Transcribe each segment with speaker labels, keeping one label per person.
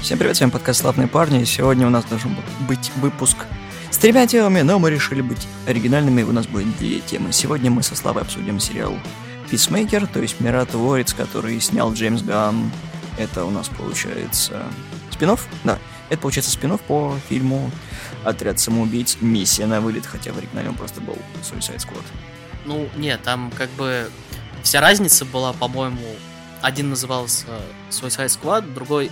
Speaker 1: Всем привет, с вами подкаст «Славные парни». Сегодня у нас должен быть выпуск с тремя темами, но мы решили быть оригинальными, у нас будет две темы. Сегодня мы со Славой обсудим сериал «Писмейкер», то есть «Миротворец», который снял Джеймс Ганн. Это у нас получается спинов? Да, это получается спинов по фильму «Отряд самоубийц. Миссия на вылет», хотя в оригинале он просто был Suicide Squad.
Speaker 2: Ну, нет, там как бы вся разница была, по-моему, один назывался Suicide Squad, другой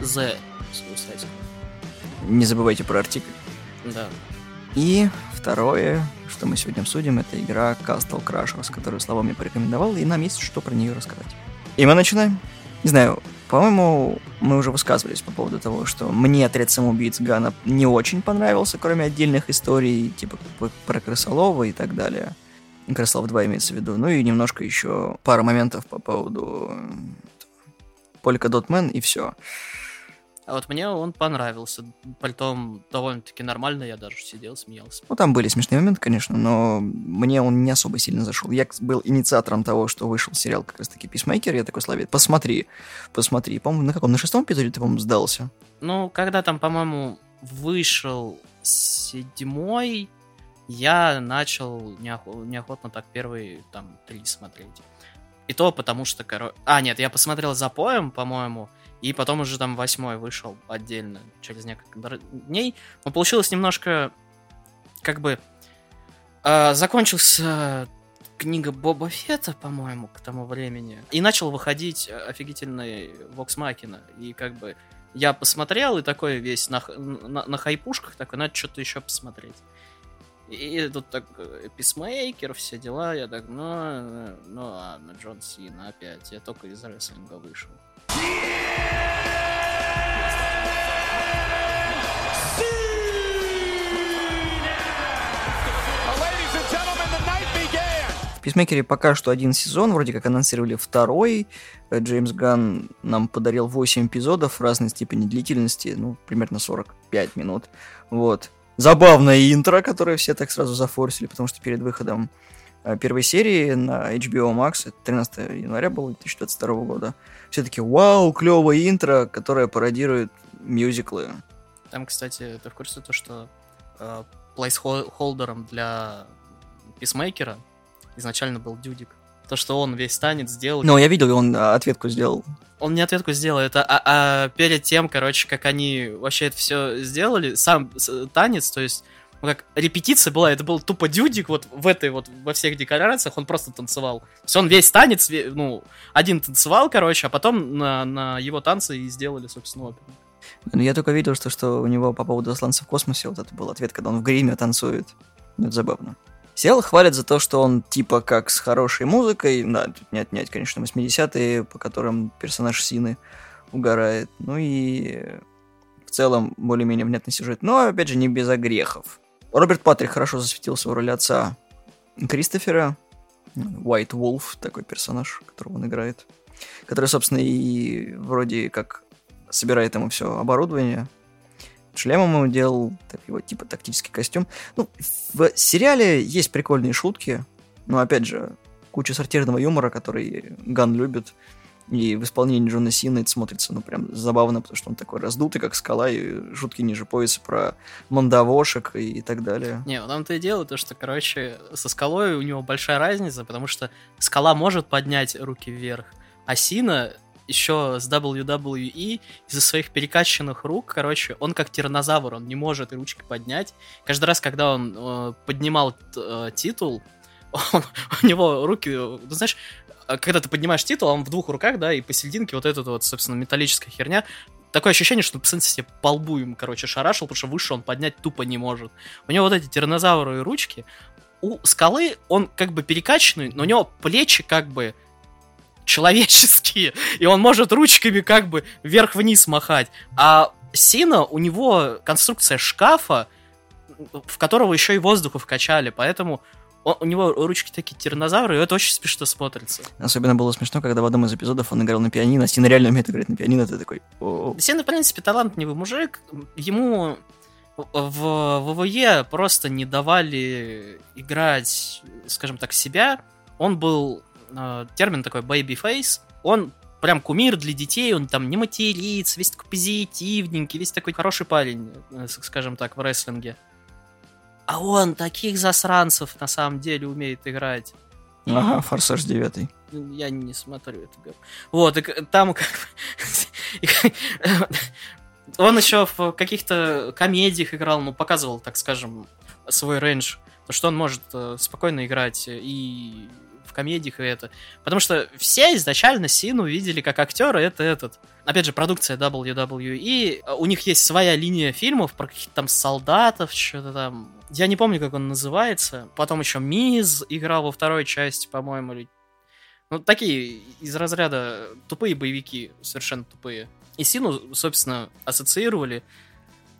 Speaker 2: The Suicide Squad.
Speaker 1: Не забывайте про артикль.
Speaker 2: Да.
Speaker 1: И второе, что мы сегодня обсудим, это игра Castle Crashers, которую Слава мне порекомендовал, и нам есть что про нее рассказать. И мы начинаем. Не знаю, по-моему, мы уже высказывались по поводу того, что мне отряд самоубийц Гана не очень понравился, кроме отдельных историй, типа про Крысолова и так далее. Крысолов 2 имеется в виду. Ну и немножко еще пара моментов по поводу Полька Дотмен и все.
Speaker 2: А вот мне он понравился. Притом довольно-таки нормально, я даже сидел, смеялся.
Speaker 1: Ну, там были смешные моменты, конечно, но мне он не особо сильно зашел. Я был инициатором того, что вышел сериал как раз-таки Писмейкер, я такой, Славе, посмотри, посмотри. По-моему, на каком? На шестом эпизоде ты, по-моему, сдался?
Speaker 2: Ну, когда там, по-моему, вышел седьмой, я начал неохо- неохотно так первые там три смотреть. И то потому что, короче... А, нет, я посмотрел за поем, по-моему, и потом уже там восьмой вышел отдельно через несколько дней. Но получилось немножко, как бы, э, закончился книга Боба Фета, по-моему, к тому времени. И начал выходить офигительный Вокс Макина. И как бы я посмотрел, и такой весь на, на, на хайпушках, такой, надо что-то еще посмотреть. И тут так писмейкер, все дела, я так, ну, ну ладно, Джон Сина опять, я только из рестлинга вышел.
Speaker 1: В Писмейкере пока что один сезон, вроде как анонсировали второй. Джеймс Ган нам подарил 8 эпизодов разной степени длительности, ну, примерно 45 минут. Вот. Забавное интро, которое все так сразу зафорсили, потому что перед выходом Э, первой серии на HBO Max, это 13 января было 2022 года. Все таки вау, клевое интро, которое пародирует мюзиклы.
Speaker 2: Там, кстати, ты в курсе то, что э, плейсхолдером для писмейкера изначально был Дюдик. То, что он весь танец сделал.
Speaker 1: Ну, я видел, он ответку сделал.
Speaker 2: Он не ответку сделал, это а, а перед тем, короче, как они вообще это все сделали, сам танец, то есть ну, как репетиция была, это был тупо дюдик вот в этой вот, во всех декорациях, он просто танцевал. То есть он весь танец, ну, один танцевал, короче, а потом на, на его танцы и сделали, собственно, оперу.
Speaker 1: Ну, я только видел, что, что у него по поводу «Асланца в космосе» вот это был ответ, когда он в гриме танцует. Ну, это забавно. Сериал хвалит за то, что он типа как с хорошей музыкой, да, тут не отнять, конечно, 80-е, по которым персонаж Сины угорает, ну и в целом более-менее внятный сюжет, но, опять же, не без огрехов. Роберт Патрик хорошо засветился в роли отца Кристофера. White Wolf, такой персонаж, которого он играет. Который, собственно, и вроде как собирает ему все оборудование. Шлемом ему делал так, его типа тактический костюм. Ну, в сериале есть прикольные шутки. Но, опять же, куча сортирного юмора, который Ган любит. И в исполнении Джона Сина это смотрится, ну, прям забавно, потому что он такой раздутый, как скала, и шутки ниже пояса про мандавошек и, и так далее.
Speaker 2: Не, там-то и дело, то, что, короче, со скалой у него большая разница, потому что скала может поднять руки вверх, а Сина еще с WWE из-за своих перекачанных рук, короче, он как тиранозавр, он не может ручки поднять. Каждый раз, когда он э, поднимал э, титул, он, у него руки, ну, знаешь, а когда ты поднимаешь титул, он в двух руках, да, и посерединке вот эта вот, собственно, металлическая херня. Такое ощущение, что пациент себе по лбу им, короче, шарашил, потому что выше он поднять тупо не может. У него вот эти тиранозавровые ручки. У скалы он как бы перекачанный, но у него плечи как бы человеческие, и он может ручками как бы вверх-вниз махать. А Сина, у него конструкция шкафа, в которого еще и воздуха вкачали, поэтому он, у него ручки такие тиранозавры, и это очень смешно смотрится.
Speaker 1: Особенно было смешно, когда в одном из эпизодов он играл на пианино, Сина реально умеет играть на пианино, ты такой...
Speaker 2: О-о-о. Сина, в принципе, талантливый мужик, ему в ВВЕ просто не давали играть, скажем так, себя. Он был, э, термин такой baby face, он прям кумир для детей, он там не матерится, весь такой позитивненький, весь такой хороший парень, э, скажем так, в рестлинге. А он таких засранцев на самом деле умеет играть.
Speaker 1: Ага, Форсаж 9.
Speaker 2: Я не смотрю это. Вот, и там как Он еще в каких-то комедиях играл, ну, показывал, так скажем, свой рейндж. То, что он может э, спокойно играть и в комедиях, и это. Потому что все изначально Сину видели как актера, это этот. Опять же, продукция WWE, у них есть своя линия фильмов про каких-то там солдатов, что-то там. Я не помню, как он называется. Потом еще Миз играл во второй части, по-моему, или ну, такие из разряда тупые боевики, совершенно тупые. И Сину, собственно, ассоциировали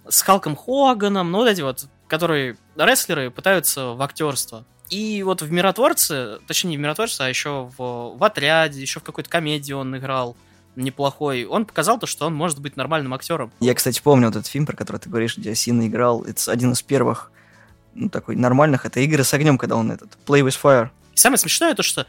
Speaker 2: с Халком Хоганом, ну, вот эти вот, которые рестлеры пытаются в актерство. И вот в «Миротворце», точнее, не в «Миротворце», а еще в, в «Отряде», еще в какой-то комедии он играл неплохой. Он показал то, что он может быть нормальным актером.
Speaker 1: Я, кстати, помню вот этот фильм, про который ты говоришь, где Сина играл. Это один из первых, ну, такой нормальных. Это «Игры с огнем», когда он этот, «Play with Fire».
Speaker 2: И самое смешное то, что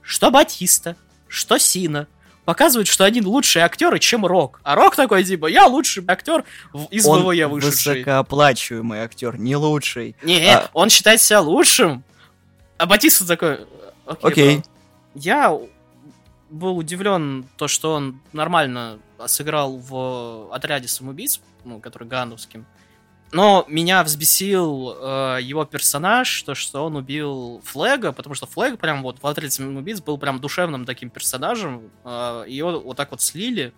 Speaker 2: что Батиста, что Сина, показывают, что они лучшие актеры, чем Рок. А Рок такой, типа, я лучший актер из
Speaker 1: он
Speaker 2: ВВЕ вышедший.
Speaker 1: высокооплачиваемый актер, не лучший.
Speaker 2: Не, а... он считает себя лучшим. А Батиста такой, окей. окей. Я был удивлен то, что он нормально сыграл в отряде самоубийц, ну, который Гандовским. Но меня взбесил э, его персонаж, то, что он убил Флэга, потому что Флэг прям вот в «Отряде убийц» был прям душевным таким персонажем, э, его вот так вот слили,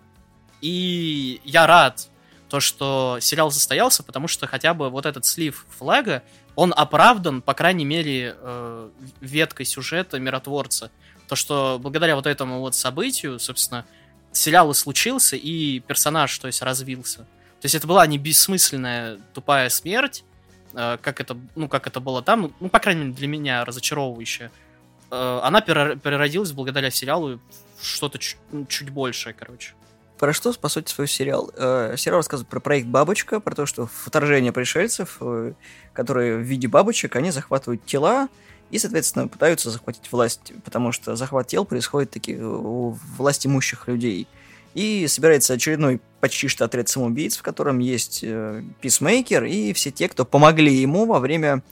Speaker 2: и я рад, то, что сериал состоялся, потому что хотя бы вот этот слив Флэга, он оправдан, по крайней мере, э, веткой сюжета миротворца. То, что благодаря вот этому вот событию, собственно, сериал и случился, и персонаж, то есть, развился. То есть это была не бессмысленная тупая смерть, э, как это, ну, как это было там, ну, по крайней мере, для меня разочаровывающая. Э, она переродилась благодаря сериалу в что-то чуть, ну, чуть большее, короче.
Speaker 1: Про что, по сути, свой сериал? Э, сериал рассказывает про проект «Бабочка», про то, что вторжение пришельцев, которые в виде бабочек, они захватывают тела и, соответственно, пытаются захватить власть, потому что захват тел происходит таки у власть имущих людей – и собирается очередной почти что отряд самоубийц, в котором есть э, Писмейкер и все те, кто помогли ему во время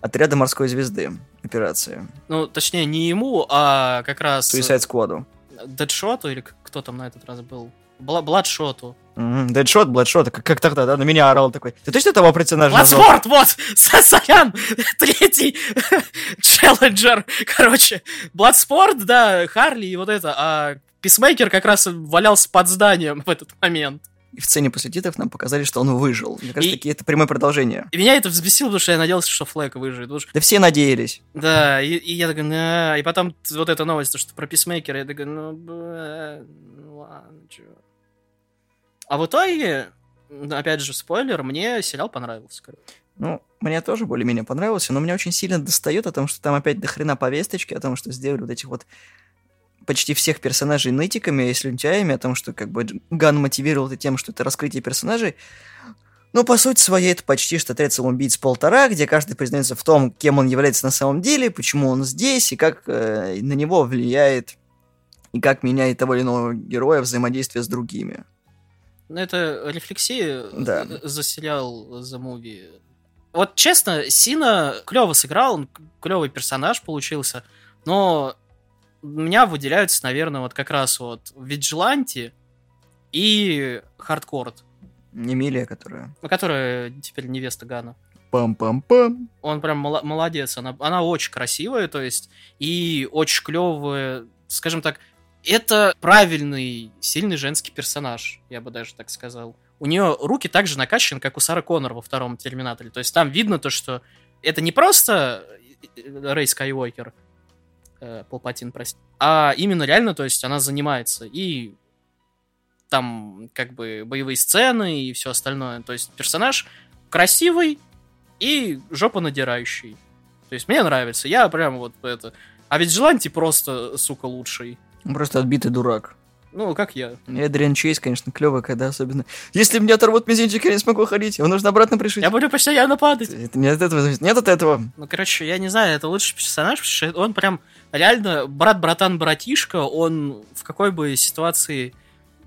Speaker 1: отряда морской звезды операции.
Speaker 2: Ну, точнее, не ему, а как раз...
Speaker 1: Suicide Squad.
Speaker 2: Дедшоту или кто там на этот раз был? Бладшоту.
Speaker 1: Дедшот, Бладшот, как, как тогда, да, на меня орал такой. Ты точно того персонажа
Speaker 2: Бладспорт, вот! Саян! Третий челленджер, короче. Бладспорт, да, Харли и вот это. А Писмейкер как раз валялся под зданием в этот момент.
Speaker 1: И в сцене после титров нам показали, что он выжил. Мне кажется, и... таки это прямое продолжение.
Speaker 2: И меня это взбесило, потому что я надеялся, что Флэк выживет. Потому.
Speaker 1: Да все надеялись.
Speaker 2: Да, и, и я такой, на. И потом вот эта новость, что про Писмейкера, я такой, ну, ну ладно, чё. А в итоге, опять же, спойлер, мне сериал понравился, короче.
Speaker 1: Ну, мне тоже более-менее понравился, но меня очень сильно достает о том, что там опять дохрена повесточки, о том, что сделали вот этих вот почти всех персонажей нытиками и слюнтяями, о том, что как бы Ган мотивировал это тем, что это раскрытие персонажей. Но по сути своей это почти что отряд самоубийц полтора, где каждый признается в том, кем он является на самом деле, почему он здесь, и как э, на него влияет, и как меняет того или иного героя взаимодействие с другими.
Speaker 2: Ну, это рефлексия да. за сериал, за муви. Вот честно, Сина клево сыграл, он клевый персонаж получился, но меня выделяются, наверное, вот как раз вот Виджиланти и Хардкорд.
Speaker 1: Эмилия, которая...
Speaker 2: Ну, которая теперь невеста Гана.
Speaker 1: Пам-пам-пам.
Speaker 2: Он прям молодец, она, она очень красивая, то есть, и очень клевая, скажем так, это правильный, сильный женский персонаж, я бы даже так сказал. У нее руки так же накачаны, как у Сары Коннор во втором Терминаторе. То есть там видно то, что это не просто Рэй Скайуокер, э, Палпатин, прости. А именно реально, то есть она занимается и там как бы боевые сцены и все остальное. То есть персонаж красивый и жопа надирающий. То есть мне нравится. Я прям вот это... А ведь Желанти просто, сука, лучший.
Speaker 1: Просто отбитый дурак.
Speaker 2: Ну, как я.
Speaker 1: Эдриан Чейз, конечно, клево, когда особенно... Если мне оторвут мизинчик, я не смогу ходить, его нужно обратно пришить.
Speaker 2: Я буду постоянно падать.
Speaker 1: Это не от этого зависит. Нет от этого.
Speaker 2: Ну, короче, я не знаю, это лучший персонаж, потому что он прям реально брат-братан-братишка, он в какой бы ситуации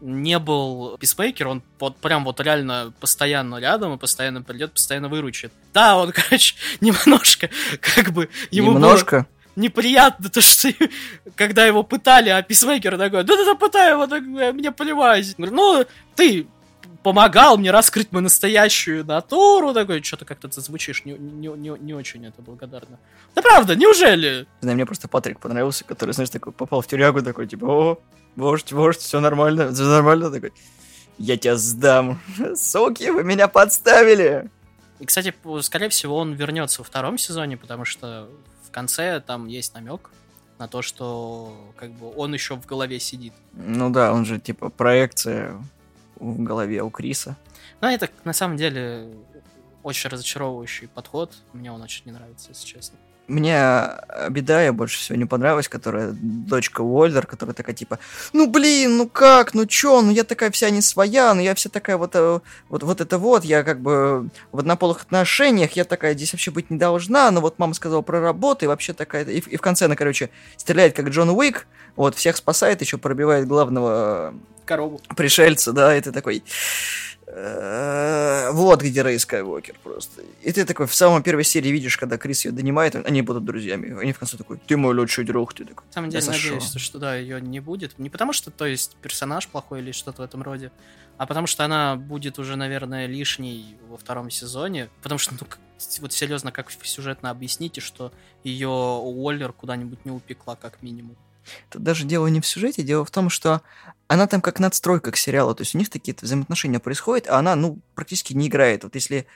Speaker 2: не был писмейкер, он вот прям вот реально постоянно рядом и постоянно придет, постоянно выручит. Да, он, короче, немножко как бы ему
Speaker 1: Немножко?
Speaker 2: было неприятно то, что когда его пытали, а писмейкер такой, да-да-да, пытай его, так, мне плевать. Говорю, ну, ты помогал мне раскрыть мою настоящую натуру, такой, что-то как-то ты звучишь не, не, не, не очень это благодарно. Да правда, неужели?
Speaker 1: Не знаю, мне просто Патрик понравился, который, знаешь, такой попал в тюрягу, такой, типа, о, вождь, вождь, все нормально, все нормально, такой, я тебя сдам, суки, вы меня подставили.
Speaker 2: И, кстати, скорее всего, он вернется во втором сезоне, потому что в конце там есть намек на то, что как бы он еще в голове сидит.
Speaker 1: Ну да, он же типа проекция в голове у Криса.
Speaker 2: Ну, это на самом деле очень разочаровывающий подход. Мне он очень не нравится, если честно.
Speaker 1: Мне беда, я больше всего не понравилась, которая дочка Уоллер, которая такая типа, ну блин, ну как, ну чё, ну я такая вся не своя, ну я вся такая вот, э, вот, вот это вот, я как бы в однополых отношениях, я такая здесь вообще быть не должна, но вот мама сказала про работу, и вообще такая, и, и в конце она, короче, стреляет как Джон Уик, вот, всех спасает, еще пробивает главного
Speaker 2: корову.
Speaker 1: Пришельца, да, и ты такой... «Э, вот где Рэй Скайуокер просто. И ты такой в самой первой серии видишь, когда Крис ее донимает, они будут друзьями. Они в конце такой, ты мой лучший друг, ты такой.
Speaker 2: На самом деле, надеюсь, что, что да, ее не будет. Не потому что, то есть, персонаж плохой или что-то в этом роде, а потому что она будет уже, наверное, лишней во втором сезоне. Потому что, ну, вот серьезно, как сюжетно объясните, что ее Уоллер куда-нибудь не упекла, как минимум.
Speaker 1: Тут даже дело не в сюжете, дело в том, что она там как надстройка к сериалу, то есть у них такие взаимоотношения происходят, а она, ну, практически не играет. Вот если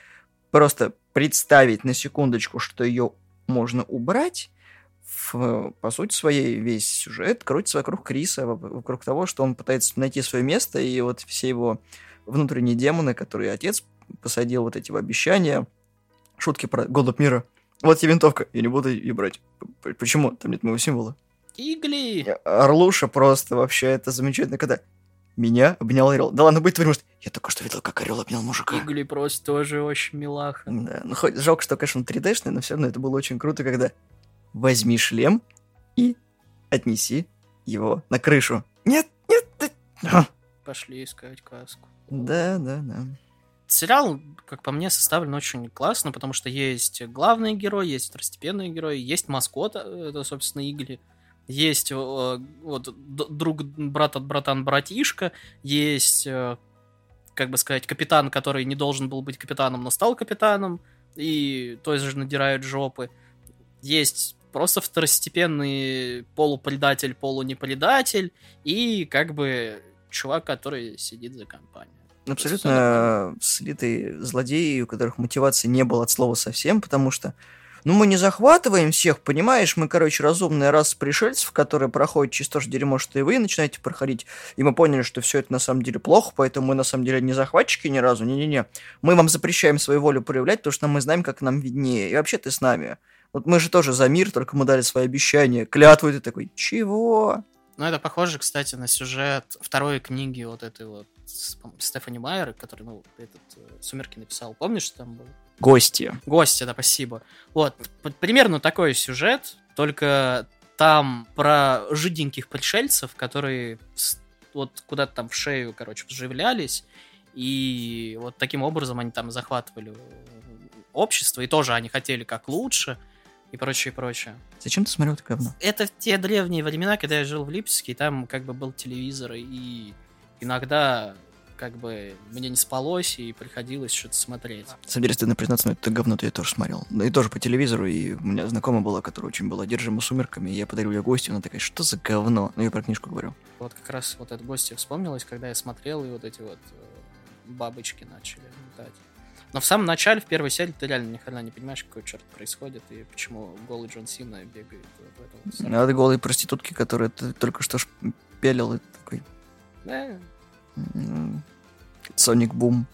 Speaker 1: просто представить на секундочку, что ее можно убрать, в, по сути своей весь сюжет крутится вокруг Криса, вокруг того, что он пытается найти свое место, и вот все его внутренние демоны, которые отец посадил, вот эти обещания, шутки про голубь мира. Вот тебе винтовка, я не буду ее брать. Почему? Там нет моего символа.
Speaker 2: Игли!
Speaker 1: Орлуша просто вообще, это замечательно, когда меня обнял орел. Да ладно, быть твоим, может, я только что видел, как орел обнял мужика.
Speaker 2: Игли просто тоже очень милаха.
Speaker 1: Да, ну хоть жалко, что, конечно, 3D-шный, но все равно это было очень круто, когда возьми шлем и отнеси его на крышу. Нет, нет, нет.
Speaker 2: Пошли искать каску.
Speaker 1: Да, да, да.
Speaker 2: Сериал, как по мне, составлен очень классно, потому что есть главный герой, есть второстепенный герой, есть маскот, э, это, собственно, Игли есть э, вот друг, брат от братан, братишка, есть, э, как бы сказать, капитан, который не должен был быть капитаном, но стал капитаном, и то есть же надирают жопы. Есть просто второстепенный полупредатель, полунепредатель, и как бы чувак, который сидит за компанией.
Speaker 1: Абсолютно слитый злодеи, у которых мотивации не было от слова совсем, потому что ну, мы не захватываем всех, понимаешь? Мы, короче, разумная раса пришельцев, которые проходят через то же дерьмо, что и вы начинаете проходить. И мы поняли, что все это на самом деле плохо, поэтому мы на самом деле не захватчики ни разу. Не-не-не. Мы вам запрещаем свою волю проявлять, потому что мы знаем, как нам виднее. И вообще ты с нами. Вот мы же тоже за мир, только мы дали свои обещания. Клятву, ты такой, чего?
Speaker 2: Ну, это похоже, кстати, на сюжет второй книги вот этой вот Стефани Майер, который, ну, этот э, «Сумерки» написал. Помнишь, там был?
Speaker 1: Гости.
Speaker 2: Гости, да, спасибо. Вот, примерно такой сюжет, только там про жиденьких пришельцев, которые вот куда-то там в шею, короче, вживлялись, и вот таким образом они там захватывали общество, и тоже они хотели как лучше, и прочее, и прочее.
Speaker 1: Зачем ты смотрел это говно?
Speaker 2: Это в те древние времена, когда я жил в Липске, и там как бы был телевизор, и иногда как бы мне не спалось и приходилось что-то смотреть.
Speaker 1: Деле, стыдно признаться, но это говно-то я тоже смотрел. Да и тоже по телевизору, и у меня знакомая была, которая очень была одержима сумерками, и я подарил ее гостю, она такая, что за говно? Ну, я про книжку говорю.
Speaker 2: Вот как раз вот эта гостья вспомнилась, когда я смотрел, и вот эти вот э, бабочки начали летать. Но в самом начале, в первой серии, ты реально ни хрена не понимаешь, какой черт происходит, и почему голый Джон Сина бегает в этом. Вот
Speaker 1: ну, это голые проститутки, которые ты только что пелил, и такой...
Speaker 2: Да,
Speaker 1: Соник Бум.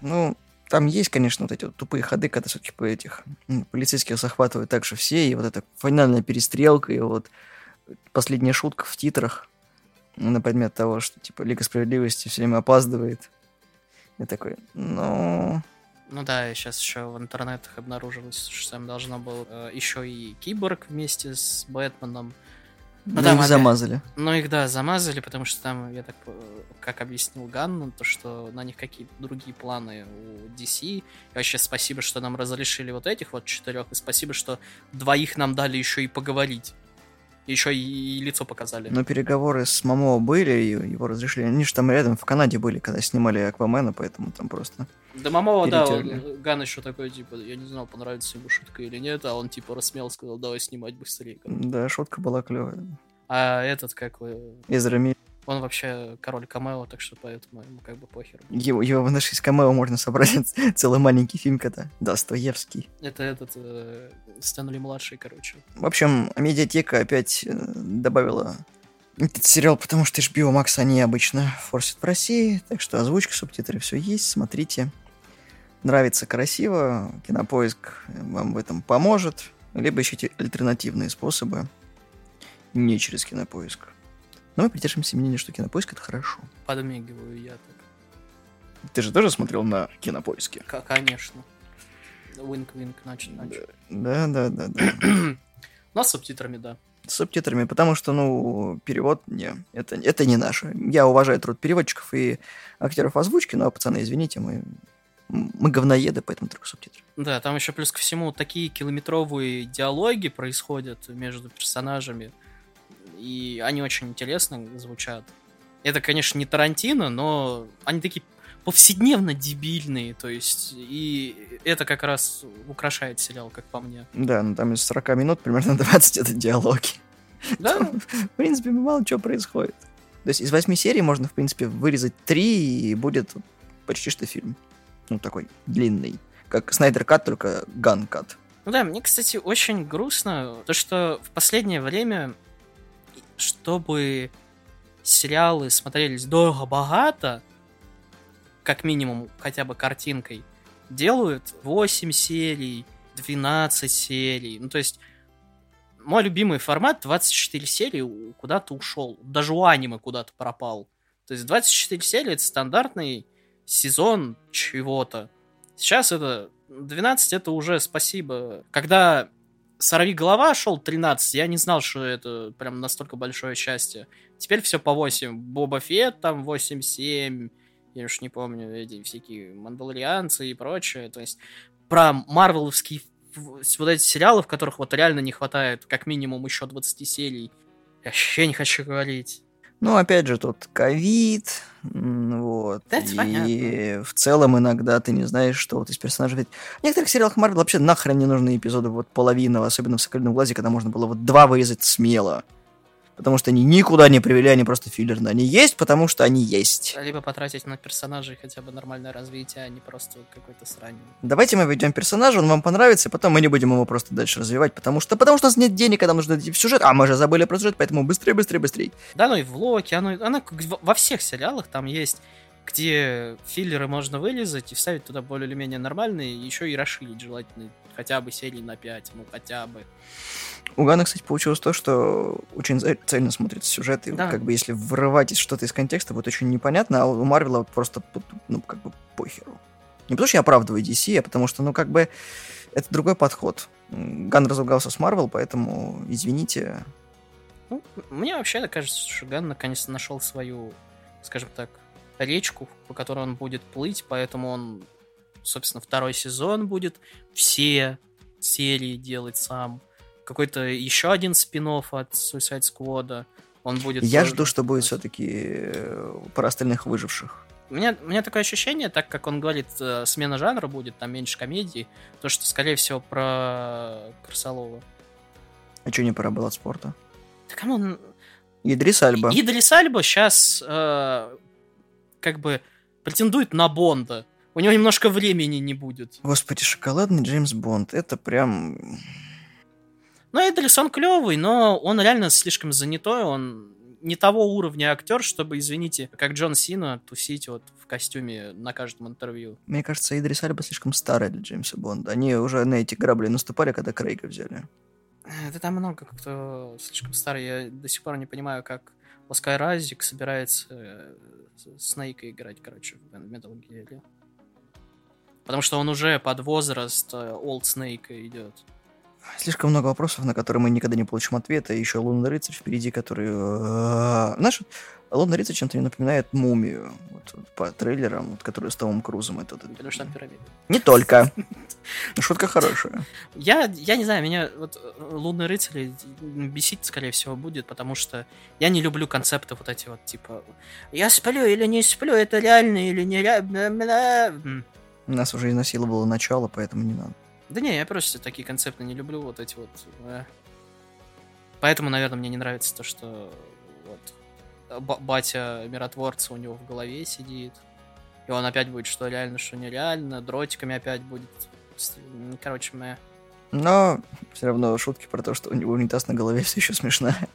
Speaker 1: Ну, там есть, конечно, вот эти вот тупые ходы, когда все-таки по этих полицейских захватывают также все, и вот эта финальная перестрелка, и вот последняя шутка в титрах. на предмет того, что, типа, Лига Справедливости все время опаздывает. Я такой, ну...
Speaker 2: Ну да, сейчас еще в интернетах обнаружилось, что там должно было э, еще и Киборг вместе с Бэтменом.
Speaker 1: Ну,
Speaker 2: там
Speaker 1: их
Speaker 2: опять-
Speaker 1: замазали.
Speaker 2: Ну их, да, замазали, потому что там, я так, э, как объяснил Ганн, то, что на них какие-то другие планы у DC. И вообще спасибо, что нам разрешили вот этих вот четырех, и спасибо, что двоих нам дали еще и поговорить. Еще и, и лицо показали.
Speaker 1: Но переговоры с Мамо были, и его разрешили. Они же там рядом в Канаде были, когда снимали Аквамена, поэтому там просто...
Speaker 2: Да Мамова, да, он-. Ган еще такой, типа, я не знал, понравится ему шутка или нет, а он, типа, рассмел, сказал, давай снимать быстрее. короче.
Speaker 1: Да, шутка была клевая.
Speaker 2: А этот, как вы,
Speaker 1: Эзра Миллер.
Speaker 2: Он вообще король камео, так что поэтому ему как бы похер.
Speaker 1: Его, его в нашей камео можно собрать целый маленький фильм, когда Достоевский.
Speaker 2: Это этот э, Стэнли младший, короче.
Speaker 1: В общем, медиатека опять э, добавила этот сериал, потому что HBO Max они обычно форсят в России, так что озвучка, субтитры, все есть, смотрите. Нравится красиво, кинопоиск вам в этом поможет, либо ищите альтернативные способы, не через кинопоиск. Но мы придерживаемся мнения, что кинопоиск это хорошо.
Speaker 2: Подмигиваю я так.
Speaker 1: Ты же тоже смотрел на кинопоиске?
Speaker 2: К- конечно. Винк-винк, значит.
Speaker 1: Да, да, да, да.
Speaker 2: Но с субтитрами, да.
Speaker 1: С субтитрами, потому что, ну, перевод, не, это, это не наше. Я уважаю труд переводчиков и актеров озвучки, но, пацаны, извините, мы, мы говноеды, поэтому только субтитры.
Speaker 2: Да, там еще плюс ко всему такие километровые диалоги происходят между персонажами, и они очень интересно звучат. Это, конечно, не Тарантино, но они такие повседневно дебильные, то есть, и это как раз украшает сериал, как по мне.
Speaker 1: Да, ну там из 40 минут примерно 20 это диалоги.
Speaker 2: Да,
Speaker 1: В принципе, мало чего происходит. То есть из 8 серий можно, в принципе, вырезать 3, и будет почти что фильм. Ну, такой длинный. Как Снайдер Кат, только Ган Кат.
Speaker 2: Ну да, мне, кстати, очень грустно, то что в последнее время, чтобы сериалы смотрелись дорого-богато, как минимум хотя бы картинкой, делают 8 серий, 12 серий. Ну, то есть, мой любимый формат 24 серии куда-то ушел. Даже у аниме куда-то пропал. То есть 24 серии это стандартный сезон чего-то. Сейчас это 12 это уже спасибо. Когда Сорви голова шел 13, я не знал, что это прям настолько большое счастье. Теперь все по 8. Боба Фетт там 8-7. Я уж не помню, эти всякие мандалорианцы и прочее. То есть про марвеловские вот эти сериалы, в которых вот реально не хватает как минимум еще 20 серий. Я вообще не хочу говорить.
Speaker 1: Ну, опять же, тут ковид, вот.
Speaker 2: Это
Speaker 1: и в целом иногда ты не знаешь, что вот из персонажей... Ведь в некоторых сериалах Марвел вообще нахрен не нужны эпизоды, вот половина, особенно в «Соколином глазе», когда можно было вот два вырезать смело. Потому что они никуда не привели, они просто филлерные. Они есть, потому что они есть.
Speaker 2: Либо потратить на персонажей хотя бы нормальное развитие, а не просто какой-то срань.
Speaker 1: Давайте мы ведем персонажа, он вам понравится, и потом мы не будем его просто дальше развивать, потому что, потому что у нас нет денег, когда нужно идти в сюжет, а мы же забыли про сюжет, поэтому быстрее, быстрее, быстрее.
Speaker 2: Да, ну и в Локи, оно, оно во- всех сериалах там есть, где филлеры можно вылезать и вставить туда более или менее нормальные, еще и расширить желательно хотя бы серии на 5, ну хотя бы.
Speaker 1: У Гана, кстати, получилось то, что очень цельно смотрится сюжет, и
Speaker 2: Да.
Speaker 1: как бы если вырывать что-то из контекста, будет очень непонятно, а у Марвела просто, ну, как бы похеру. Не потому что я оправдываю DC, а потому что, ну, как бы, это другой подход. Ган разругался с Марвел, поэтому, извините,
Speaker 2: Ну, мне вообще кажется, что Ган наконец-то нашел свою, скажем так, речку, по которой он будет плыть, поэтому он, собственно, второй сезон будет все серии делать сам. Какой-то еще один спин от Suicide Squad. Он будет...
Speaker 1: я
Speaker 2: тоже
Speaker 1: жду, что будет все-таки про остальных выживших.
Speaker 2: У меня, у меня такое ощущение, так как он говорит, э, смена жанра будет, там меньше комедии, то что, скорее всего, про Красолова.
Speaker 1: А что не про от спорта?
Speaker 2: Да come on,
Speaker 1: Идрис Эльба.
Speaker 2: Идрис Эльба сейчас как бы претендует на Бонда. У него немножко времени не будет.
Speaker 1: Господи, шоколадный Джеймс Бонд. Это прям...
Speaker 2: Ну, Идрис, он клевый, но он реально слишком занятой, он не того уровня актер, чтобы, извините, как Джон Сина, тусить вот в костюме на каждом интервью.
Speaker 1: Мне кажется, Идрис Эльба слишком старый для Джеймса Бонда. Они уже на эти грабли наступали, когда Крейга взяли.
Speaker 2: Э, Да там много кто слишком старый, я до сих пор не понимаю, как Оскар Айзек собирается э, Снейка играть, короче, в Metal Gear. Потому что он уже под возраст Олд Снейка идет.
Speaker 1: Слишком много вопросов, на которые мы никогда не получим ответа. И еще Лунный рыцарь впереди, который... Э, знаешь, Лунный рыцарь чем-то не напоминает мумию. Вот, вот, по трейлерам, вот, который с Томом Крузом. Это, это...
Speaker 2: Потому что там пирамида.
Speaker 1: Не только. Шутка хорошая.
Speaker 2: Я, я не знаю, меня вот э, Лунный рыцарь бесить, скорее всего, будет, потому что я не люблю концепты вот эти вот, типа, я сплю или не сплю, это реально или не реально.
Speaker 1: Нас уже изнасиловало начало, поэтому не надо.
Speaker 2: Да не, я просто такие концепты не люблю, вот эти вот. Э. Поэтому, наверное, мне не нравится то, что вот батя миротворца у него в голове сидит. И он опять будет что реально, что нереально. Дротиками опять будет. Короче, мы...
Speaker 1: Но все равно шутки про то, что у него унитаз на голове все еще смешная.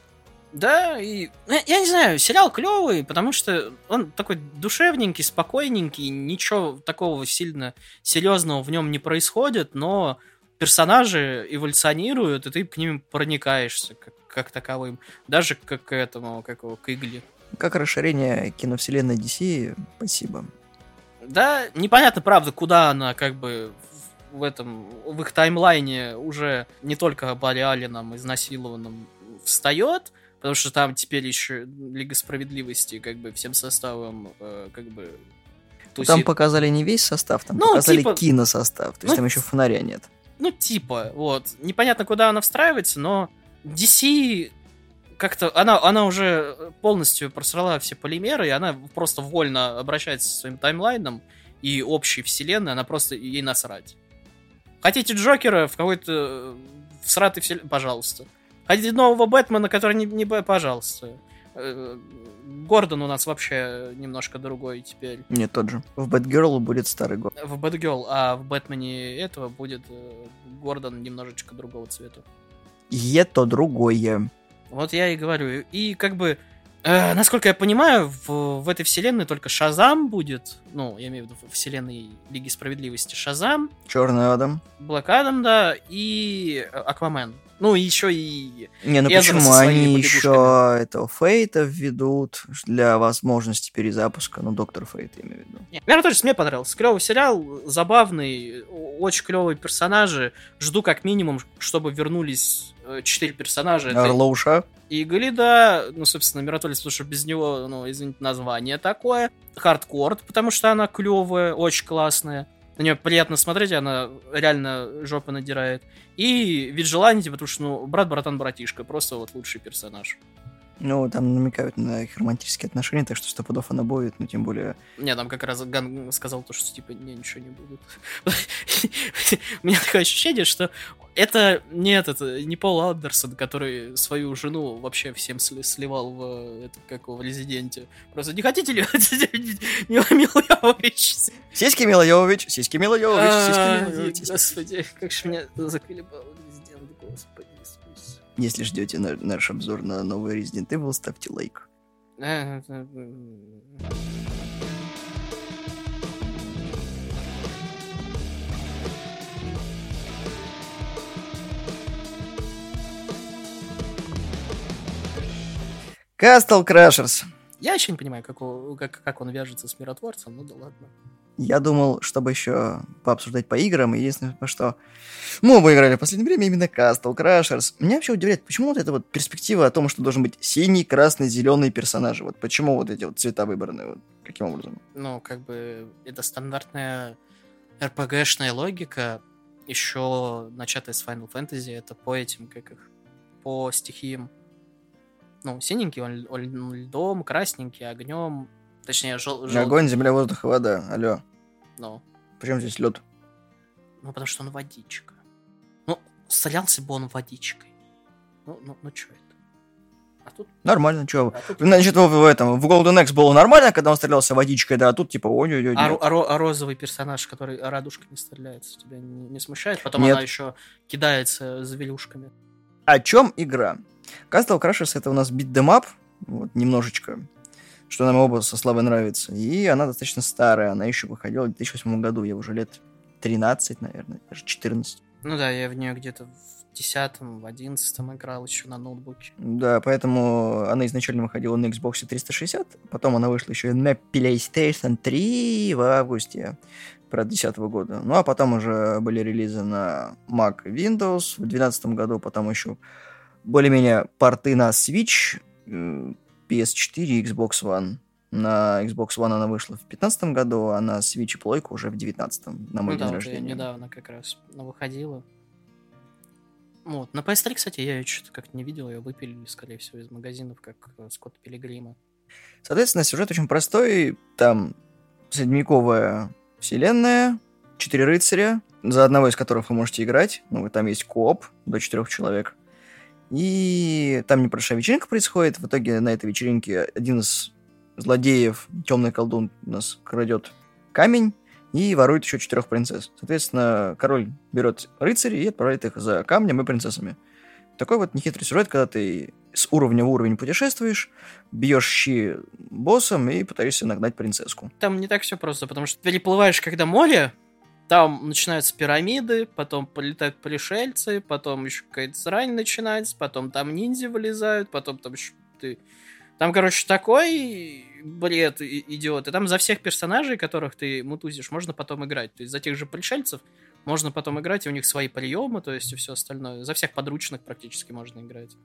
Speaker 2: Да, и ну, я не знаю, сериал клевый, потому что он такой душевненький, спокойненький, ничего такого сильно серьезного в нем не происходит, но персонажи эволюционируют, и ты к ним проникаешься как, как таковым, даже как к этому, как его, к Игли.
Speaker 1: Как расширение киновселенной DC, спасибо.
Speaker 2: Да, непонятно, правда, куда она как бы в этом, в их таймлайне уже не только Барри Алленом изнасилованным встает, Потому что там теперь еще Лига Справедливости как бы всем составом э, как бы
Speaker 1: тусит. Там показали не весь состав, там ну, показали типа... киносостав. То есть ну, там еще фонаря нет.
Speaker 2: Ну, типа, вот. Непонятно, куда она встраивается, но DC как-то она, она уже полностью просрала все полимеры, и она просто вольно обращается со своим таймлайном и общей вселенной, она просто ей насрать. Хотите Джокера в какой-то всратый вселенной? Пожалуйста. Хотите нового Бэтмена, который не, не пожалуйста. Э, Гордон у нас вообще немножко другой теперь.
Speaker 1: Нет, тот же. В Бэтгерл будет старый Гордон.
Speaker 2: В Бэтгерл, а в Бэтмене этого будет э, Гордон немножечко другого цвета.
Speaker 1: Это другое.
Speaker 2: Вот я и говорю. И как бы, э, насколько я понимаю, в, в этой вселенной только Шазам будет. Ну, я имею в виду вселенной Лиги Справедливости Шазам.
Speaker 1: Черный Адам.
Speaker 2: Блэк Адам, да, и Аквамен. Ну, еще и...
Speaker 1: Не, ну почему? Они еще этого Фейта введут для возможности перезапуска. Ну, Доктор Фейт, имею в виду.
Speaker 2: Не, мне тоже мне понравился. Клевый сериал, забавный, очень клевые персонажи. Жду как минимум, чтобы вернулись э, четыре персонажа.
Speaker 1: Орлоуша.
Speaker 2: И Галида, ну, собственно, Миротолец, потому что без него, ну, извините, название такое. Хардкор, потому что она клевая, очень классная. На нее приятно смотреть, она реально жопы надирает. И Виджеланти, потому что, ну, брат, братан, братишка, просто вот лучший персонаж.
Speaker 1: Ну, там намекают на их романтические отношения, так что сто пудов она будет, ну, тем более...
Speaker 2: Не, там как раз Ган сказал то, что, типа, не, ничего не будет. У меня такое ощущение, что это не этот, не Пол Андерсон, который свою жену вообще всем сливал в, это, как в Резиденте. Просто не хотите ли Мила Йовович?
Speaker 1: Сиськи Мила Йовович, сиськи Мила Йовович, сиськи Мила Йовович.
Speaker 2: Господи, как же меня заколебал Резидент, господи.
Speaker 1: Если ждете наш обзор на новый Resident Evil, ставьте лайк. Castle Crashers.
Speaker 2: Я еще не понимаю, как, как, как он вяжется с миротворцем, ну да ладно.
Speaker 1: Я думал, чтобы еще пообсуждать по играм, и единственное, что мы оба играли в последнее время именно Castle Crashers. Меня вообще удивляет, почему вот эта вот перспектива о том, что должен быть синий, красный, зеленый персонажи. Вот почему вот эти вот цвета выбраны, вот каким образом?
Speaker 2: Ну, как бы это стандартная RPG-шная логика, еще начатая с Final Fantasy, это по этим, как их, по стихиям. Ну, синенький он, он льдом, красненький огнем, Точнее, жел...
Speaker 1: жел... Огонь, земля, воздух и вода. Алло.
Speaker 2: Ну.
Speaker 1: Почему здесь лед?
Speaker 2: Ну, потому что он водичка. Ну, солялся бы он водичкой. Ну, ну, ну что это?
Speaker 1: А тут... Нормально, что? А тут... Значит, в, в этом, в Golden X было нормально, когда он стрелялся водичкой, да, а тут типа ой ой ой
Speaker 2: а, а, а розовый персонаж, который радужками стреляется, тебя не, не смущает? Потом Нет. она еще кидается завелюшками.
Speaker 1: О чем игра? Castle Crashers это у нас битдемап, вот, немножечко что нам оба со Славой нравится. И она достаточно старая, она еще выходила в 2008 году, я уже лет 13, наверное, даже 14.
Speaker 2: Ну да, я в нее где-то в десятом, в одиннадцатом играл еще на ноутбуке.
Speaker 1: Да, поэтому она изначально выходила на Xbox 360, потом она вышла еще на PlayStation 3 в августе про 2010 года. Ну, а потом уже были релизы на Mac и Windows в 2012 году, потом еще более-менее порты на Switch, э, PS4 и Xbox One. На Xbox One она вышла в 2015 году, а на Switch и плойку уже в 2019 на мой
Speaker 2: ну
Speaker 1: день
Speaker 2: да,
Speaker 1: рождения.
Speaker 2: недавно как раз она выходила. Вот. На PS3, кстати, я ее что-то как-то не видел, ее выпилили, скорее всего, из магазинов, как э, Скотт Пилигрима.
Speaker 1: Соответственно, сюжет очень простой. Там средневековая вселенная, четыре рыцаря, за одного из которых вы можете играть. Ну, там есть кооп до четырех человек. И там небольшая вечеринка происходит. В итоге на этой вечеринке один из злодеев, темный колдун, у нас крадет камень и ворует еще четырех принцесс. Соответственно, король берет рыцарей и отправляет их за камнем и принцессами. Такой вот нехитрый сюжет, когда ты с уровня в уровень путешествуешь, бьешь щи боссом и пытаешься нагнать принцесску.
Speaker 2: Там не так все просто, потому что переплываешь, когда море, там начинаются пирамиды, потом полетают пришельцы, потом еще какая-то срань начинается, потом там ниндзя вылезают, потом там еще ты... Там, короче, такой бред и- идет. И там за всех персонажей, которых ты мутузишь, можно потом играть. То есть за тех же пришельцев можно потом играть, и у них свои приемы, то есть и все остальное. За всех подручных практически можно играть.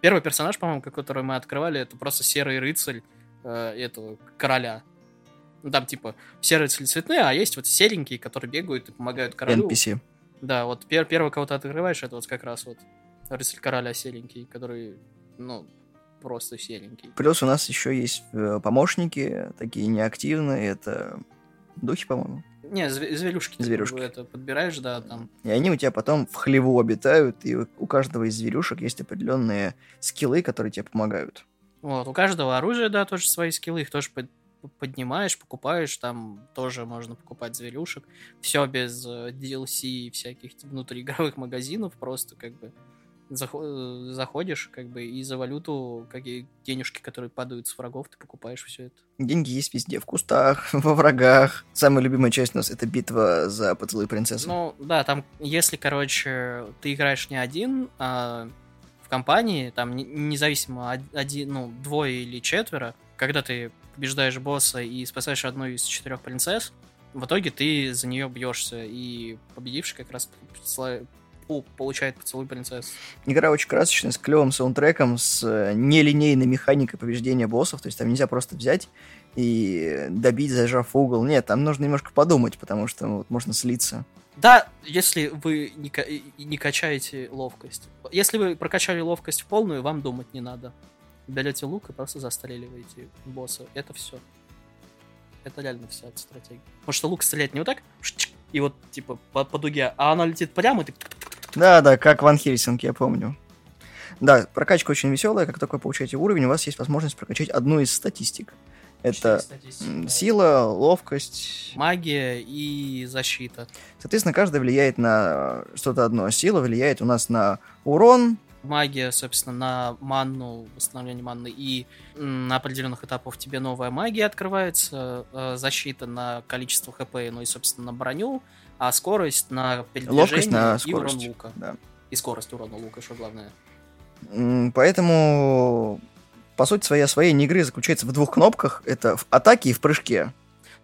Speaker 2: Первый персонаж, по-моему, который мы открывали, это просто серый рыцарь э, этого короля. Ну, там, типа, все рыцари цветные, а есть вот серенькие, которые бегают и помогают королю.
Speaker 1: NPC.
Speaker 2: Да, вот пер первого, кого ты открываешь, это вот как раз вот рыцарь короля серенький, который, ну, просто серенький.
Speaker 1: Плюс у нас еще есть э, помощники, такие неактивные, это духи, по-моему.
Speaker 2: Не, зве- зверюшки. ты
Speaker 1: Зверюшки.
Speaker 2: бы Это подбираешь, да, там.
Speaker 1: И они у тебя потом в хлеву обитают, и у каждого из зверюшек есть определенные скиллы, которые тебе помогают.
Speaker 2: Вот, у каждого оружия, да, тоже свои скиллы, их тоже поднимаешь, покупаешь, там тоже можно покупать зверюшек. Все без э, DLC и всяких внутриигровых магазинов, просто как бы э, заходишь, как бы, и за валюту, какие денежки, которые падают с врагов, ты покупаешь все это.
Speaker 1: Деньги есть везде, в кустах, во врагах. Самая любимая часть у нас это битва за поцелуй принцессы.
Speaker 2: Ну, да, там, если, короче, ты играешь не один, а в компании, там, не- независимо, од- один, ну, двое или четверо, когда ты побеждаешь босса и спасаешь одну из четырех принцесс, в итоге ты за нее бьешься, и победивший как раз получает поцелуй принцессы.
Speaker 1: Игра очень красочная, с клевым саундтреком, с э, нелинейной механикой побеждения боссов. То есть там нельзя просто взять и добить, зажав угол. Нет, там нужно немножко подумать, потому что ну, вот, можно слиться.
Speaker 2: Да, если вы не, не качаете ловкость. Если вы прокачали ловкость в полную, вам думать не надо. Берете лук и просто застреливаете босса. Это все. Это реально вся эта стратегия. Потому что лук стрелять не вот так, и вот типа по, по дуге, а она летит прямо, и ты...
Speaker 1: Да, да, как Ван Хельсинг, я помню. Да, прокачка очень веселая. Как только вы получаете уровень, у вас есть возможность прокачать одну из статистик. Это сила, ловкость.
Speaker 2: Магия и защита.
Speaker 1: Соответственно, каждая влияет на что-то одно. Сила влияет у нас на урон,
Speaker 2: Магия, собственно, на манну, восстановление манны, и на определенных этапах тебе новая магия открывается, э, защита на количество хп, ну и, собственно, на броню, а скорость на передвижение
Speaker 1: ловкость на
Speaker 2: и урон
Speaker 1: скорость.
Speaker 2: лука.
Speaker 1: Да.
Speaker 2: И скорость урона лука, что главное.
Speaker 1: Поэтому, по сути, своей освоение игры заключается в двух кнопках. Это в атаке и в прыжке.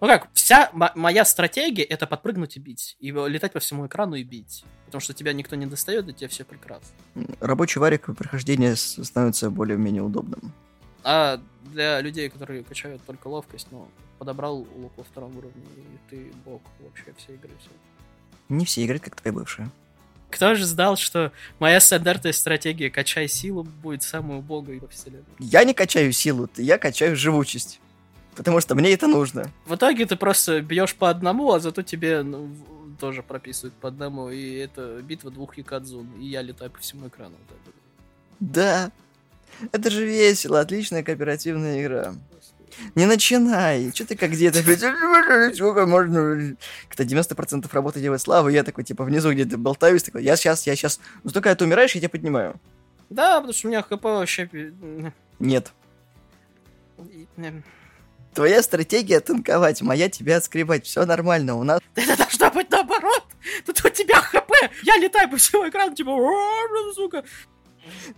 Speaker 2: Ну как, вся мо- моя стратегия это подпрыгнуть и бить. И летать по всему экрану и бить. Потому что тебя никто не достает, и тебе все прекрасно.
Speaker 1: Рабочий варик с- становится более-менее удобным.
Speaker 2: А для людей, которые качают только ловкость, ну, подобрал лук во втором уровне, и ты бог вообще всей игры. Все.
Speaker 1: Не все играют, как твоя бывшая.
Speaker 2: Кто же знал, что моя стандартная стратегия «качай силу» будет самой убогой во вселенной?
Speaker 1: Я не качаю силу, я качаю живучесть. Потому что мне это нужно.
Speaker 2: В итоге ты просто бьешь по одному, а зато тебе ну, тоже прописывают по одному, и это битва двух Юкадзун, и я летаю по всему экрану. вот вот.
Speaker 1: Да. Это же весело, отличная кооперативная игра. Не начинай. Че ты как где-то... Сколько можно... Когда 90% работы делает Слава, я такой, типа, внизу где-то болтаюсь, такой, я сейчас, я сейчас... Ну, только ты умираешь, я тебя поднимаю.
Speaker 2: Да, потому что у меня хп вообще...
Speaker 1: Нет. Твоя стратегия танковать, моя тебя отскребать. Все нормально, у нас...
Speaker 2: Это должно быть наоборот. Тут у тебя хп. Я летаю по всему экрану, типа, «О, сука.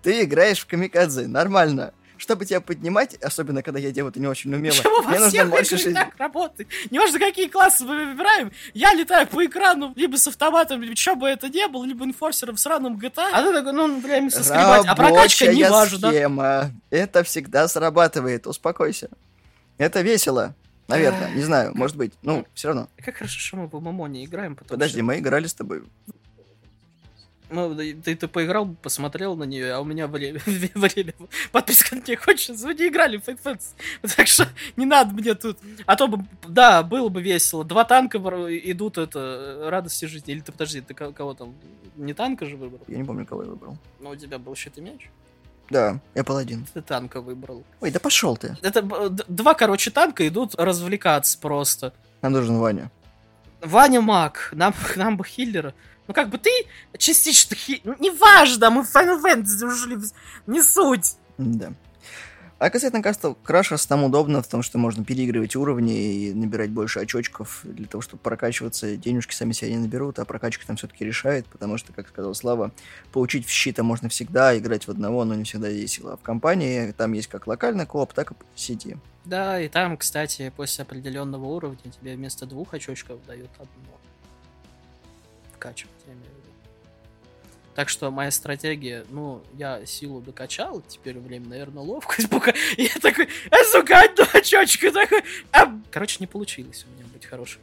Speaker 1: Ты играешь в камикадзе, нормально. Чтобы тебя поднимать, особенно когда я делаю это не очень умело,
Speaker 2: Почему во
Speaker 1: мне нужно
Speaker 2: всех
Speaker 1: больше
Speaker 2: играх
Speaker 1: жизни.
Speaker 2: так работает? Неважно, какие классы мы выбираем, я летаю по экрану либо с автоматом, либо что бы это ни было, либо инфорсером в сраном GTA. А ты такой, ну, бля, соскребать. А прокачка не
Speaker 1: Рабочая
Speaker 2: важна.
Speaker 1: схема. Это всегда срабатывает, успокойся. Это весело. Наверное, не знаю, может быть. Ну, все равно.
Speaker 2: Как хорошо, что мы в ММО не играем, потому
Speaker 1: Подожди,
Speaker 2: что...
Speaker 1: мы играли с тобой.
Speaker 2: Ну, ты, ты поиграл, посмотрел на нее, а у меня время, время. Подписка не хочется. Мы не играли в Fight. Так что не надо мне тут. А то бы, да, было бы весело. Два танка идут, это, радости жизни. Или ты, подожди, ты ко- кого там? Не танка же выбрал?
Speaker 1: Я не помню, кого я выбрал.
Speaker 2: Но у тебя был щит и меч.
Speaker 1: Да, я паладин.
Speaker 2: Ты танка выбрал.
Speaker 1: Ой, да пошел ты.
Speaker 2: Это два, короче, танка идут развлекаться просто.
Speaker 1: Нам нужен Ваня.
Speaker 2: Ваня Мак, нам, нам бы хиллера. Ну как бы ты частично хи... Ну, неважно, мы в Final Fantasy ушли, не суть.
Speaker 1: Да. А касательно кастов, Крашерс там удобно в том, что можно переигрывать уровни и набирать больше очочков для того, чтобы прокачиваться. Денежки сами себя не наберут, а прокачка там все-таки решает, потому что, как сказал Слава, получить в щита можно всегда, играть в одного, но не всегда весело. А в компании там есть как локальный кооп, так и по сети.
Speaker 2: Да, и там, кстати, после определенного уровня тебе вместо двух очочков дают одно. Вкачивать, я имею в виду. Так что моя стратегия, ну, я силу докачал, теперь время, наверное, ловкость, пока я такой, а, сука, одно очочко такой, а... Короче, не получилось у меня быть хорошим.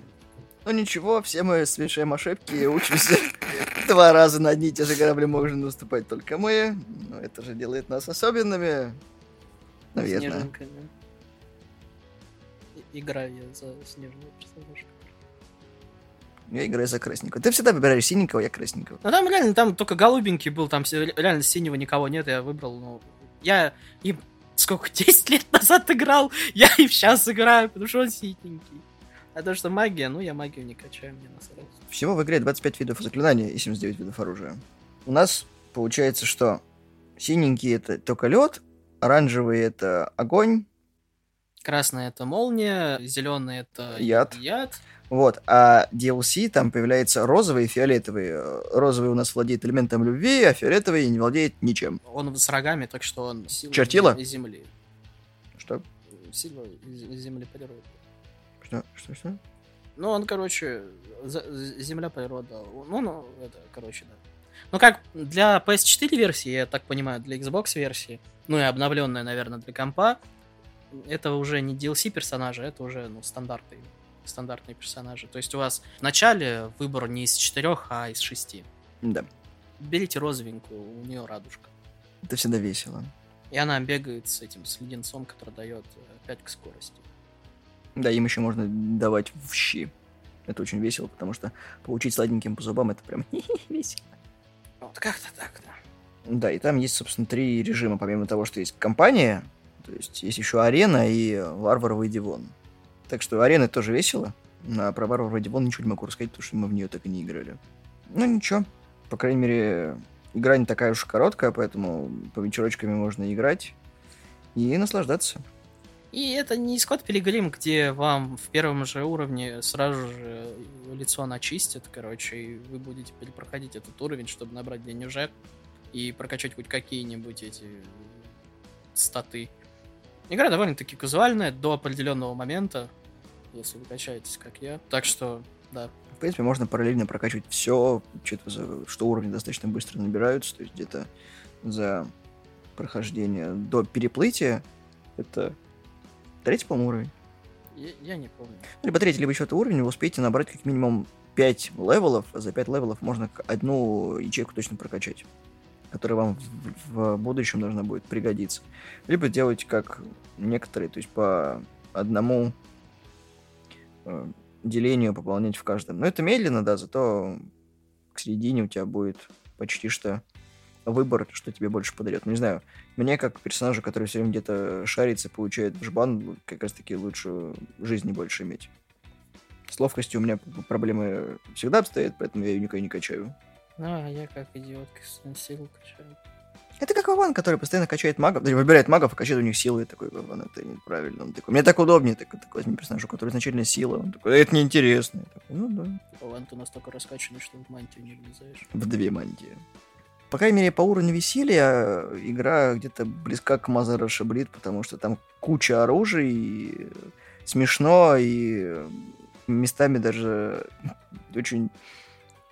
Speaker 1: Ну ничего, все мы совершаем ошибки и учимся. Два раза на одни и те же корабли можем наступать только мы. Но это же делает нас особенными. Наверное.
Speaker 2: Снежинка, да. И- Играю я за снежного персонажа.
Speaker 1: Я играю за красненького. Ты всегда выбираешь синенького, я красненького.
Speaker 2: Ну там реально, там только голубенький был, там реально синего никого нет, я выбрал, ну, я им сколько, 10 лет назад играл, я и сейчас играю, потому что он синенький. А то, что магия, ну, я магию не качаю, мне насрать.
Speaker 1: Всего в игре 25 видов заклинания и 79 видов оружия. У нас получается, что синенький это только лед, оранжевый это огонь,
Speaker 2: Красная это молния, зеленый это
Speaker 1: Яд.
Speaker 2: яд.
Speaker 1: Вот, а DLC там появляется розовый и фиолетовый. Э, Розовый у нас владеет элементом любви, а фиолетовый не владеет ничем.
Speaker 2: Он с рогами, так что он сила
Speaker 1: Чертила?
Speaker 2: из земли.
Speaker 1: Что?
Speaker 2: Сила из земли природы.
Speaker 1: Что? Что? Что?
Speaker 2: Ну, он, короче, земля природа. Ну, ну, это, короче, да. Ну, как для PS4 версии, я так понимаю, для Xbox версии, ну и обновленная, наверное, для компа, это уже не DLC персонажи, это уже, ну, стандартные, стандартные персонажи. То есть у вас в начале выбор не из четырех, а из шести.
Speaker 1: Да.
Speaker 2: Берите розовенькую, у нее радужка.
Speaker 1: Это всегда весело.
Speaker 2: И она бегает с этим, с леденцом, который дает 5 к скорости.
Speaker 1: Да, им еще можно давать в щи. Это очень весело, потому что получить сладеньким по зубам это прям весело.
Speaker 2: Вот как-то так, да.
Speaker 1: Да, и там есть, собственно, три режима, помимо того, что есть компания, то есть есть еще арена и варваровый дивон. Так что арена тоже весело, а про варваровый дивон ничего не могу рассказать, потому что мы в нее так и не играли. Ну ничего, по крайней мере, игра не такая уж короткая, поэтому по вечерочками можно играть и наслаждаться.
Speaker 2: И это не Скотт Пилигрим, где вам в первом же уровне сразу же лицо начистят, короче, и вы будете перепроходить этот уровень, чтобы набрать денежек и прокачать хоть какие-нибудь эти статы. Игра довольно-таки казуальная до определенного момента, если вы качаетесь, как я. Так что, да.
Speaker 1: В принципе, можно параллельно прокачивать все, что уровни достаточно быстро набираются, то есть где-то за прохождение до переплытия это третий, по-моему, уровень.
Speaker 2: Я, я не помню.
Speaker 1: Либо третий, либо четвертый уровень, вы успеете набрать как минимум 5 левелов, а за 5 левелов можно одну ячейку точно прокачать, которая вам в, в будущем должна будет пригодиться. Либо делать как некоторые, то есть по одному делению пополнять в каждом. Но это медленно, да, зато к середине у тебя будет почти что выбор, что тебе больше подарет. Ну, Не знаю, мне, как персонажу, который все время где-то шарится, получает жбан, как раз таки лучше жизни больше иметь. С ловкостью у меня проблемы всегда обстоят, поэтому я ее никогда не качаю.
Speaker 2: А я как идиотка с- силу качаю.
Speaker 1: Это как Вован, который постоянно качает магов, да, выбирает магов и качает у них силы. Я такой, Вован, это неправильно. Он такой, мне так удобнее, так, так возьми персонажа, у которого изначально сила. Он такой, это неинтересно. Я такой, ну да.
Speaker 2: Вован, ты настолько раскачанный, что в мантию не влезаешь.
Speaker 1: В две мантии. По крайней мере, по уровню веселья игра где-то близка к Мазера Шаблит, потому что там куча оружия, и смешно, и местами даже очень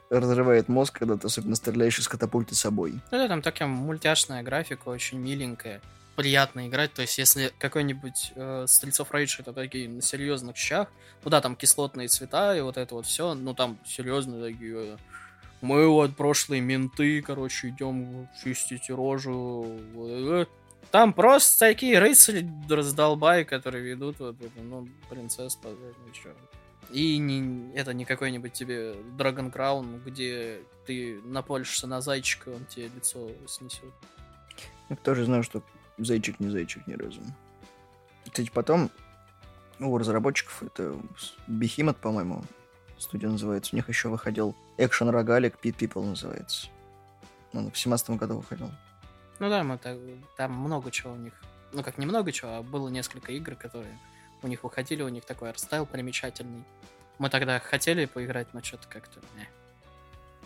Speaker 1: разрывает мозг, когда ты особенно стреляешь из катапульты собой.
Speaker 2: Ну да, там такая мультяшная графика, очень миленькая, приятно играть. То есть, если какой-нибудь э, Стрельцов Рейдж это такие на серьезных щах, ну да, там кислотные цвета и вот это вот все, ну там серьезные такие. Э, мы вот прошлые менты, короче, идем чистить рожу. Э, там просто такие рыцари раздолбай, которые ведут вот это, ну, принцесс, ну. И не, это не какой-нибудь тебе Dragon Crown, где ты напольшься на зайчика, он тебе лицо снесет.
Speaker 1: Я тоже знаю, что зайчик не зайчик ни разу. Кстати, потом у разработчиков это Behemoth, по-моему, студия называется. У них еще выходил Action Rogalик Pit People называется. Он в 17 году выходил.
Speaker 2: Ну да, мы так, там много чего у них. Ну как немного чего, а было несколько игр, которые у них выходили, у них такой art style примечательный. Мы тогда хотели поиграть, но что-то как-то... Не.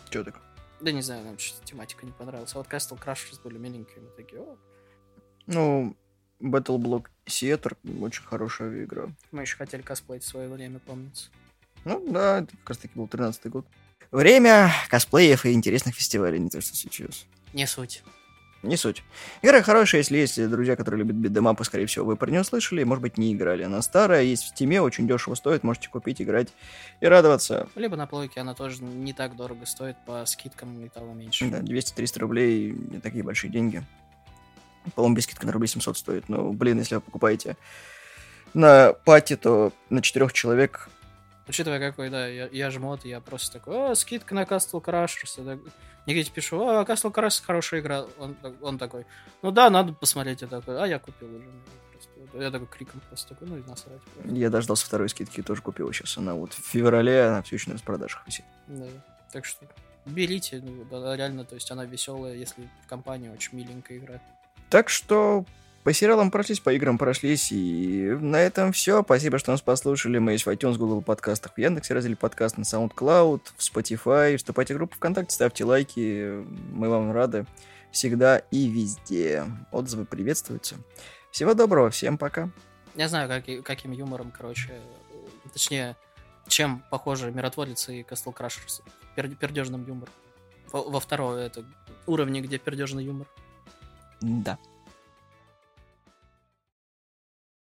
Speaker 1: Чё так?
Speaker 2: Да не знаю, нам что-то тематика не понравилась. А вот Castle Crashers были миленькие, мы такие, о.
Speaker 1: Ну, Battle Block Theater очень хорошая игра.
Speaker 2: Мы еще хотели косплеить в свое время, помнится.
Speaker 1: Ну да, это как раз таки был 13-й год. Время косплеев и интересных фестивалей, не то что сейчас.
Speaker 2: Не суть.
Speaker 1: Не суть. Игра хорошая, если есть друзья, которые любят beat 'em up ы, скорее всего, вы про нее слышали, может быть, не играли. Она старая, есть в Steam е, очень дешево стоит, можете купить, играть и радоваться.
Speaker 2: Либо на плойке она тоже не так дорого стоит, по скидкам и того меньше.
Speaker 1: Да, 200-300 рублей, не такие большие деньги. По-моему, без скидки на рублей 700 стоит. Но, блин, если вы покупаете на party, то на четырех человек
Speaker 2: Учитывая, какой, да, я, я жмот, я просто такой, о, скидка на Castle Crashers. Никите пишу, о, Castle Crashers хорошая игра. Он, он такой, ну да, надо посмотреть. Я такой, а я купил уже. Я такой криком просто такой, ну и насрать. Просто.
Speaker 1: Я дождался второй скидки тоже купил сейчас. Она вот в феврале, она все еще на распродажах висит.
Speaker 2: Да, так что берите, ну, да, реально, то есть она веселая, если в компании очень миленькая игра.
Speaker 1: Так что по сериалам прошлись, по играм прошлись, и на этом все. Спасибо, что нас послушали. Мы есть в iTunes, Google подкастах, в Яндексе раздели подкаст на SoundCloud, в Spotify. Вступайте в группу ВКонтакте, ставьте лайки. Мы вам рады всегда и везде. Отзывы приветствуются. Всего доброго, всем пока.
Speaker 2: Я знаю, как, каким юмором, короче, точнее, чем похожи Миротворец и Castle Crashers. Пер, пердежным юмором. Во, во втором это уровне, где пердежный юмор.
Speaker 1: Да.